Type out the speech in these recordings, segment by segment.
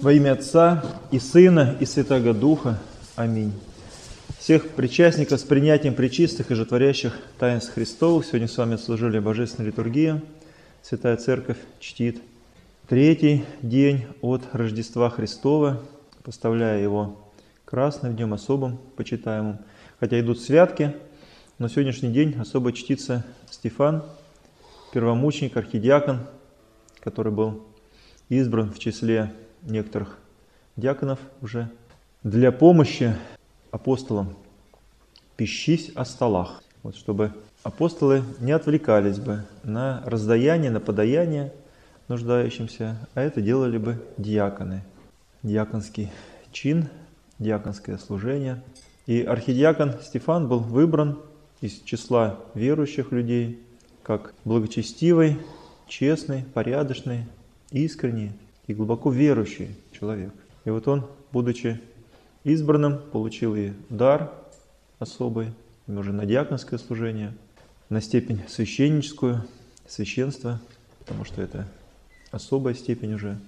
Во имя Отца и Сына и Святого Духа. Аминь. Всех причастников с принятием причистых и животворящих таинств Христовых. Сегодня с вами служили Божественная литургия. Святая Церковь чтит третий день от Рождества Христова, поставляя его красным днем особым, почитаемым. Хотя идут святки, но сегодняшний день особо чтится Стефан, первомученик, архидиакон, который был избран в числе некоторых диаконов уже для помощи апостолам пищись о столах, вот чтобы апостолы не отвлекались бы на раздаяние, на подаяние нуждающимся, а это делали бы диаконы. Диаконский чин, диаконское служение. И архидиакон Стефан был выбран из числа верующих людей как благочестивый, честный, порядочный, искренний, и глубоко верующий человек. И вот он, будучи избранным, получил и дар особый, уже на диаконское служение, на степень священническую, священство, потому что это особая степень уже.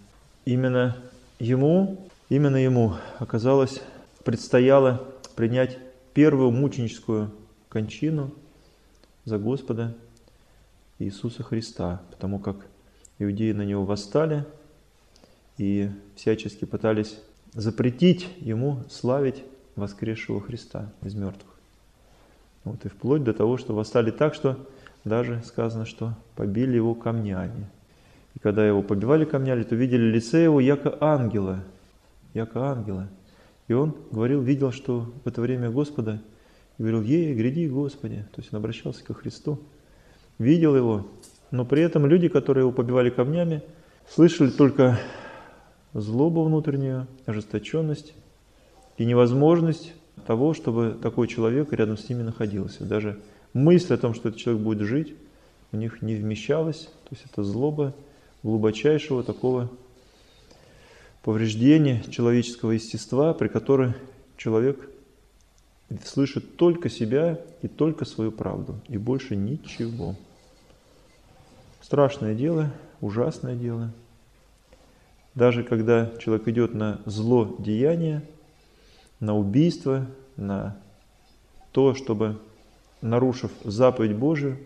Именно ему, именно ему оказалось, предстояло принять первую мученическую кончину за Господа Иисуса Христа, потому как иудеи на него восстали – и всячески пытались запретить ему славить воскресшего Христа из мертвых. Вот, и вплоть до того, что восстали так, что даже сказано, что побили его камнями. И когда его побивали камнями, то видели лице его, яко ангела, яко ангела. И он говорил, видел, что в это время Господа, и говорил, ей, гряди, Господи. То есть он обращался ко Христу, видел его, но при этом люди, которые его побивали камнями, слышали только злобу внутреннюю, ожесточенность и невозможность того, чтобы такой человек рядом с ними находился. Даже мысль о том, что этот человек будет жить, у них не вмещалась. То есть это злоба глубочайшего такого повреждения человеческого естества, при которой человек слышит только себя и только свою правду, и больше ничего. Страшное дело, ужасное дело – даже когда человек идет на зло деяние, на убийство, на то, чтобы, нарушив заповедь Божию,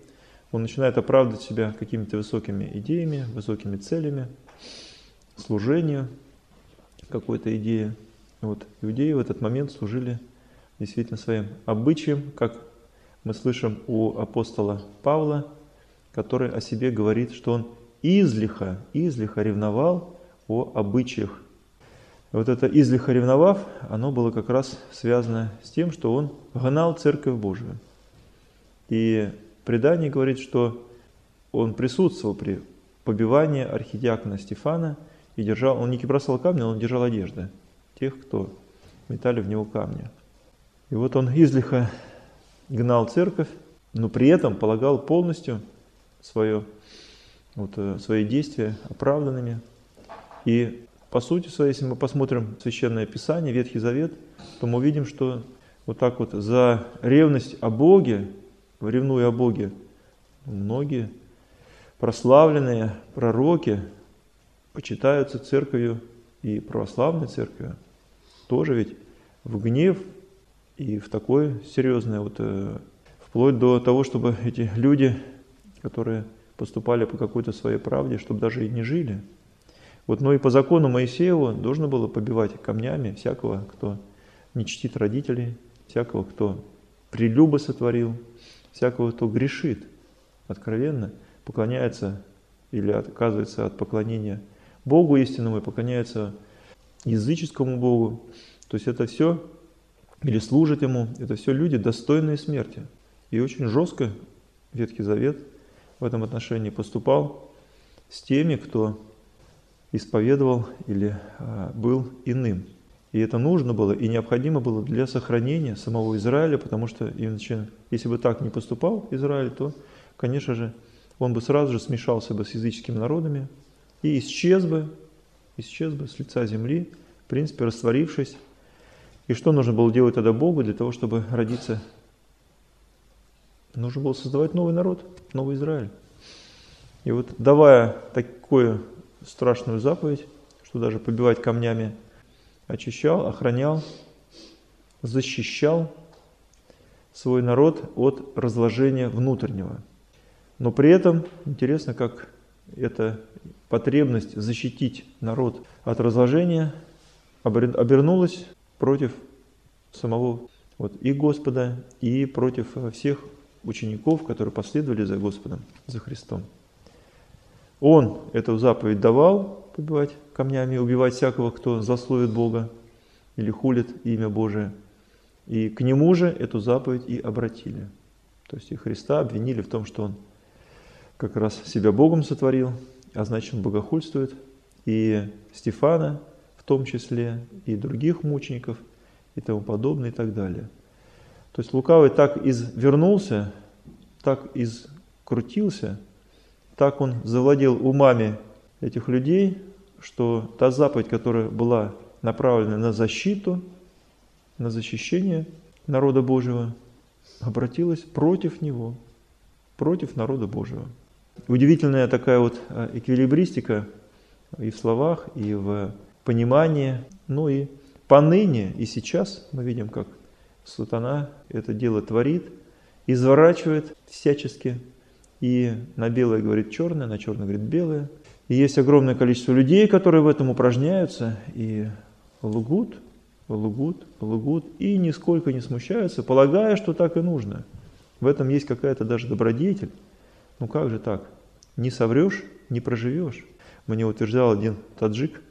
он начинает оправдывать себя какими-то высокими идеями, высокими целями, служению какой-то идеи. Вот иудеи в этот момент служили действительно своим обычаем, как мы слышим у апостола Павла, который о себе говорит, что он излиха, излиха ревновал о обычаях. Вот это излиха ревновав, оно было как раз связано с тем, что он гнал Церковь Божию. И предание говорит, что он присутствовал при побивании архидиакона Стефана и держал, он не бросал камни, он держал одежды тех, кто метали в него камни. И вот он излиха гнал церковь, но при этом полагал полностью свое, вот, э, свои действия оправданными, и по сути своей, если мы посмотрим Священное Писание, Ветхий Завет, то мы увидим, что вот так вот за ревность о Боге, ревнуя о Боге, многие прославленные пророки почитаются церковью и православной церковью. Тоже ведь в гнев и в такое серьезное, вот, э, вплоть до того, чтобы эти люди, которые поступали по какой-то своей правде, чтобы даже и не жили – вот, но и по закону Моисееву должно было побивать камнями всякого, кто не чтит родителей, всякого, кто прелюбо сотворил, всякого, кто грешит откровенно, поклоняется или отказывается от поклонения Богу истинному и поклоняется языческому Богу. То есть это все, или служит Ему, это все люди, достойные смерти. И очень жестко Ветхий Завет в этом отношении поступал с теми, кто исповедовал или а, был иным. И это нужно было и необходимо было для сохранения самого Израиля, потому что иначе, если бы так не поступал Израиль, то, конечно же, он бы сразу же смешался бы с языческими народами и исчез бы, исчез бы с лица земли, в принципе, растворившись. И что нужно было делать тогда Богу для того, чтобы родиться? Нужно было создавать новый народ, новый Израиль. И вот давая такое страшную заповедь, что даже побивать камнями очищал, охранял, защищал свой народ от разложения внутреннего. Но при этом интересно, как эта потребность защитить народ от разложения обернулась против самого вот, и Господа, и против всех учеников, которые последовали за Господом, за Христом. Он эту заповедь давал, побивать камнями, убивать всякого, кто засловит Бога или хулит имя Божие. И к нему же эту заповедь и обратили. То есть и Христа обвинили в том, что он как раз себя Богом сотворил, а значит он богохульствует. И Стефана в том числе, и других мучеников, и тому подобное, и так далее. То есть лукавый так извернулся, так изкрутился, так он завладел умами этих людей, что та заповедь, которая была направлена на защиту, на защищение народа Божьего, обратилась против него, против народа Божьего. Удивительная такая вот а, эквилибристика и в словах, и в понимании, ну и поныне, и сейчас мы видим, как сатана это дело творит, изворачивает всячески, и на белое говорит черное, на черное говорит белое. И есть огромное количество людей, которые в этом упражняются и лгут, лгут, лгут, и нисколько не смущаются, полагая, что так и нужно. В этом есть какая-то даже добродетель. Ну как же так? Не соврешь, не проживешь. Мне утверждал один таджик,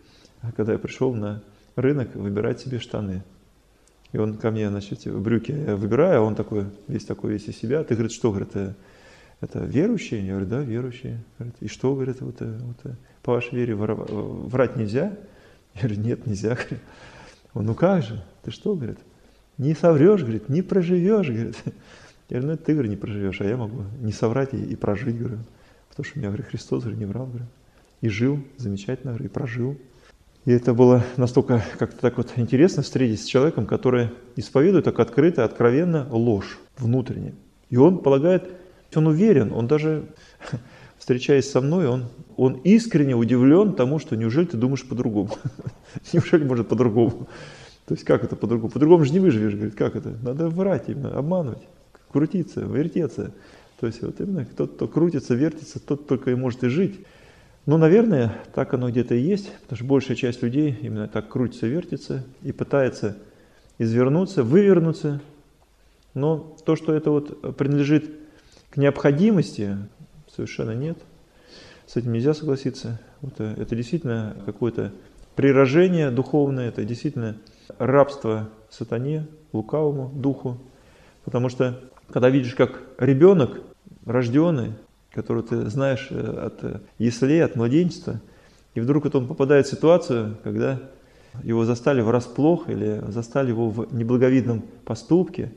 когда я пришел на рынок выбирать себе штаны. И он ко мне, значит, брюки я выбираю, а он такой, весь такой, весь из себя. Ты, говорит, что, говорит, это, верующие? Я говорю, да, верующие. Говорит, и что, говорит, вот, вот, по вашей вере врать нельзя? Я говорю, нет, нельзя. Он, ну как же, ты что, говорит, не соврешь, говорит, не проживешь, говорит. Я говорю, ну это ты, говорю, не проживешь, а я могу не соврать и, и прожить, говорю. Потому что у меня, говорю, Христос, говорю, не врал, говорю. И жил замечательно, говорю, и прожил. И это было настолько как-то так вот интересно встретиться с человеком, который исповедует так открыто, откровенно ложь внутренне. И он полагает, он уверен, он даже, встречаясь со мной, он, он искренне удивлен тому, что неужели ты думаешь по-другому? неужели может по-другому? То есть как это по-другому? По-другому же не выживешь, говорит, как это? Надо врать именно, обманывать, крутиться, вертеться. То есть вот именно тот, кто крутится, вертится, тот только и может и жить. Ну, наверное, так оно где-то и есть, потому что большая часть людей именно так крутится, вертится и пытается извернуться, вывернуться. Но то, что это вот принадлежит к необходимости, совершенно нет. С этим нельзя согласиться. Это, это действительно какое-то прирожение духовное, это действительно рабство сатане, лукавому духу. Потому что, когда видишь, как ребенок рожденный, которую ты знаешь э, от э, яслей, от младенчества, и вдруг вот он попадает в ситуацию, когда его застали врасплох или застали его в неблаговидном поступке,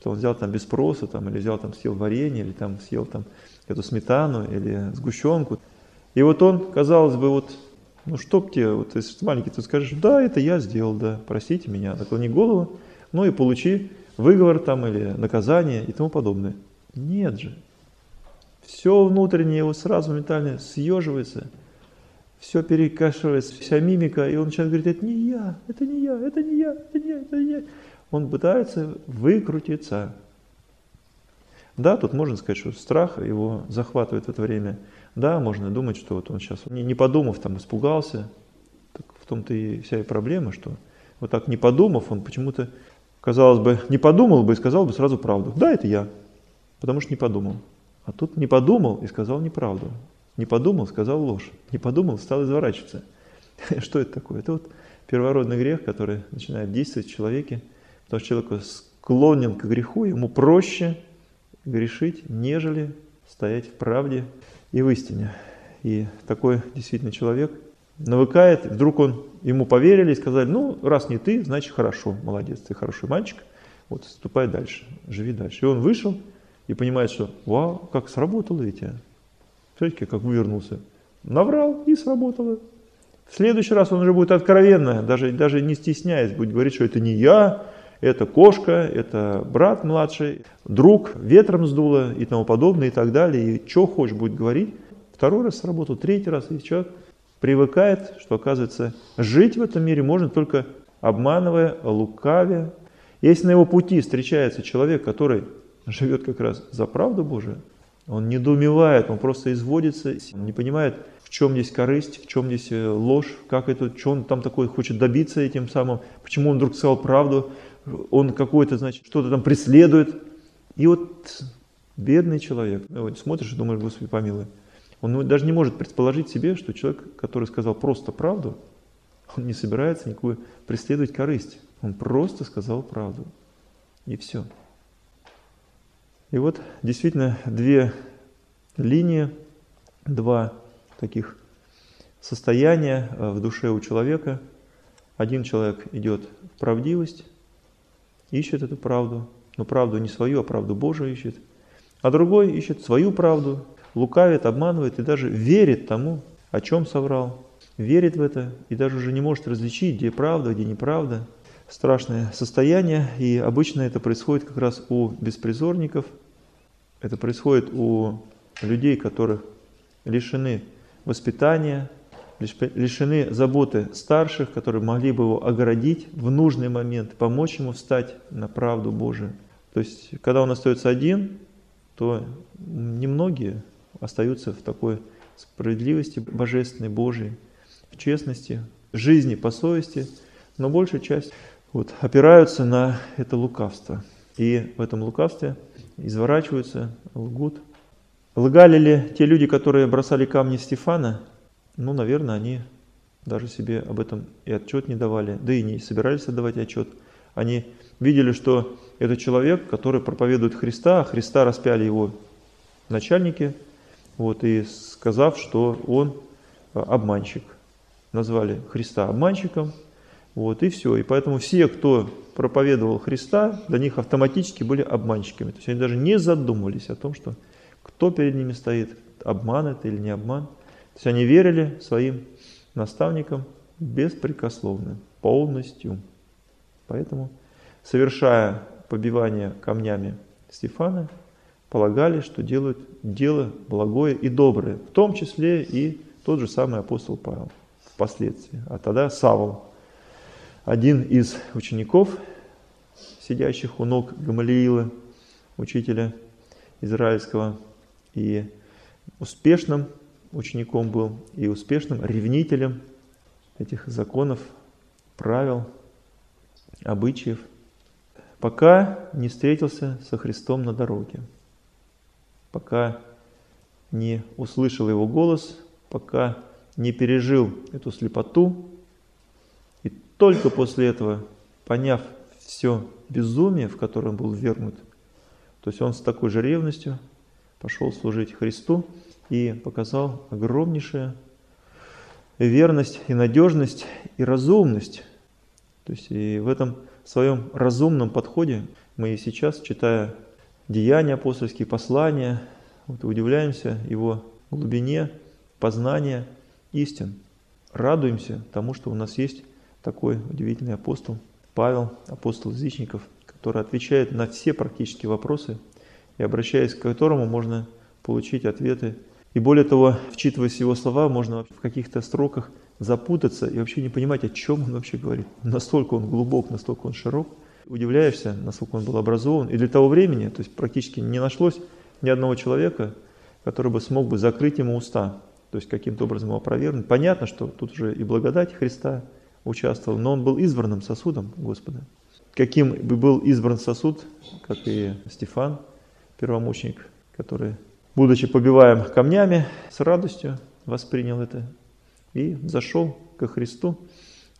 что он взял там без спроса, там, или взял там, съел варенье, или там съел там эту сметану, или сгущенку. И вот он, казалось бы, вот, ну чтоб тебе, вот если ты маленький, ты скажешь, да, это я сделал, да, простите меня, наклони голову, ну и получи выговор там или наказание и тому подобное. Нет же, все внутреннее его сразу ментально съеживается, все перекашивается, вся мимика, и он начинает говорить, это не я, это не я, это не я, это не я, это не я. Он пытается выкрутиться. Да, тут можно сказать, что страх его захватывает в это время. Да, можно думать, что вот он сейчас, не, подумав, там испугался. Так в том-то и вся и проблема, что вот так не подумав, он почему-то, казалось бы, не подумал бы и сказал бы сразу правду. Да, это я, потому что не подумал. А тут не подумал и сказал неправду. Не подумал, сказал ложь. Не подумал, стал изворачиваться. Что это такое? Это вот первородный грех, который начинает действовать в человеке, потому что человек склонен к греху, ему проще грешить, нежели стоять в правде и в истине. И такой действительно человек навыкает, вдруг он, ему поверили и сказали, ну, раз не ты, значит хорошо, молодец, ты хороший мальчик, вот ступай дальше, живи дальше. И он вышел, и понимает, что вау, как сработало ведь. Смотрите, как вывернулся. Наврал и сработало. В следующий раз он уже будет откровенно, даже, даже не стесняясь, будет говорить, что это не я, это кошка, это брат младший, друг, ветром сдуло и тому подобное и так далее. И что хочешь будет говорить. Второй раз сработал, третий раз, и человек привыкает, что, оказывается, жить в этом мире можно только обманывая, лукавя. Если на его пути встречается человек, который живет как раз за правду Божию, он недоумевает, он просто изводится, он не понимает, в чем здесь корысть, в чем здесь э, ложь, как это, что он там такое хочет добиться этим самым, почему он вдруг сказал правду, он какой-то, значит, что-то там преследует. И вот бедный человек, ну, вот смотришь и думаешь, Господи, помилуй. Он даже не может предположить себе, что человек, который сказал просто правду, он не собирается никакую преследовать корысть. Он просто сказал правду. И все. И вот действительно две линии, два таких состояния э, в душе у человека. Один человек идет в правдивость, ищет эту правду, но правду не свою, а правду Божию ищет. А другой ищет свою правду, лукавит, обманывает и даже верит тому, о чем соврал. Верит в это и даже уже не может различить, где правда, где неправда. Страшное состояние, и обычно это происходит как раз у беспризорников. Это происходит у людей, которых лишены воспитания, лишены заботы старших, которые могли бы его оградить в нужный момент, помочь ему встать на правду Божию. То есть, когда он остается один, то немногие остаются в такой справедливости божественной, Божией, в честности, жизни по совести, но большая часть вот, опираются на это лукавство. И в этом лукавстве изворачиваются, лгут. Лгали ли те люди, которые бросали камни Стефана? Ну, наверное, они даже себе об этом и отчет не давали, да и не собирались отдавать отчет. Они видели, что это человек, который проповедует Христа, а Христа распяли его начальники, вот, и сказав, что он а, обманщик. Назвали Христа обманщиком, вот, и все. И поэтому все, кто проповедовал Христа, для них автоматически были обманщиками. То есть они даже не задумывались о том, что кто перед ними стоит, обман это или не обман. То есть они верили своим наставникам беспрекословно, полностью. Поэтому, совершая побивание камнями Стефана, полагали, что делают дело благое и доброе, в том числе и тот же самый апостол Павел впоследствии. А тогда Савол, один из учеников, сидящих у ног Гамалиила, учителя израильского, и успешным учеником был, и успешным ревнителем этих законов, правил, обычаев, пока не встретился со Христом на дороге пока не услышал его голос, пока не пережил эту слепоту. И только после этого, поняв все безумие, в котором был вернут, то есть он с такой же ревностью пошел служить Христу и показал огромнейшую верность и надежность и разумность. То есть и в этом своем разумном подходе мы и сейчас, читая деяния апостольские, послания. Вот удивляемся его глубине познания истин. Радуемся тому, что у нас есть такой удивительный апостол, Павел, апостол язычников, который отвечает на все практические вопросы и обращаясь к которому можно получить ответы. И более того, вчитываясь его слова, можно в каких-то строках запутаться и вообще не понимать, о чем он вообще говорит. Настолько он глубок, настолько он широк – удивляешься, насколько он был образован. И для того времени, то есть практически не нашлось ни одного человека, который бы смог бы закрыть ему уста, то есть каким-то образом его опровергнуть. Понятно, что тут уже и благодать Христа участвовал, но он был избранным сосудом Господа. Каким бы был избран сосуд, как и Стефан, первомученик, который, будучи побиваем камнями, с радостью воспринял это и зашел ко Христу,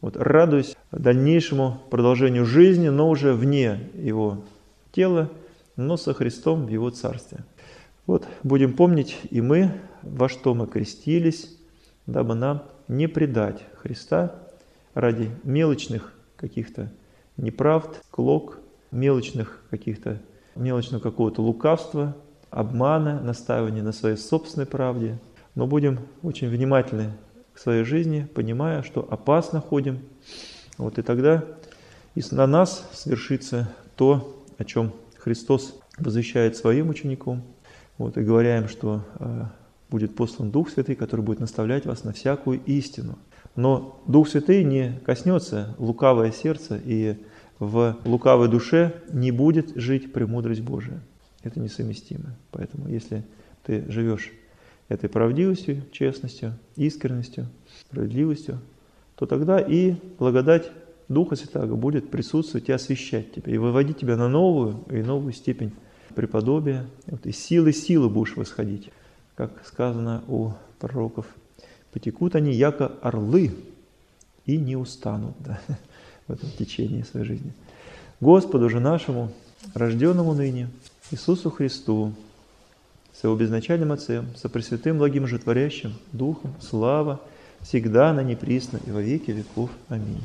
вот, радуясь дальнейшему продолжению жизни, но уже вне его тела, но со Христом в его царстве. Вот будем помнить и мы, во что мы крестились, дабы нам не предать Христа ради мелочных каких-то неправд, клок, мелочных каких-то, мелочного какого-то лукавства, обмана, настаивания на своей собственной правде. Но будем очень внимательны к своей жизни, понимая, что опасно ходим. Вот и тогда и на нас свершится то, о чем Христос возвещает своим ученикам. Вот, и говоря им, что э, будет послан Дух Святый, который будет наставлять вас на всякую истину. Но Дух Святый не коснется лукавое сердце, и в лукавой душе не будет жить премудрость Божия. Это несовместимо. Поэтому если ты живешь этой правдивостью, честностью, искренностью, справедливостью, то тогда и благодать Духа Святаго будет присутствовать и освещать тебя, и выводить тебя на новую и новую степень преподобия. Вот, и силы силы будешь восходить, как сказано у пророков. Потекут они, яко орлы, и не устанут да, в этом течении своей жизни. Господу же нашему, рожденному ныне, Иисусу Христу, с Его безначальным Отцем, со Пресвятым Благим Житворящим Духом, слава, всегда на неприсно и во веки веков. Аминь.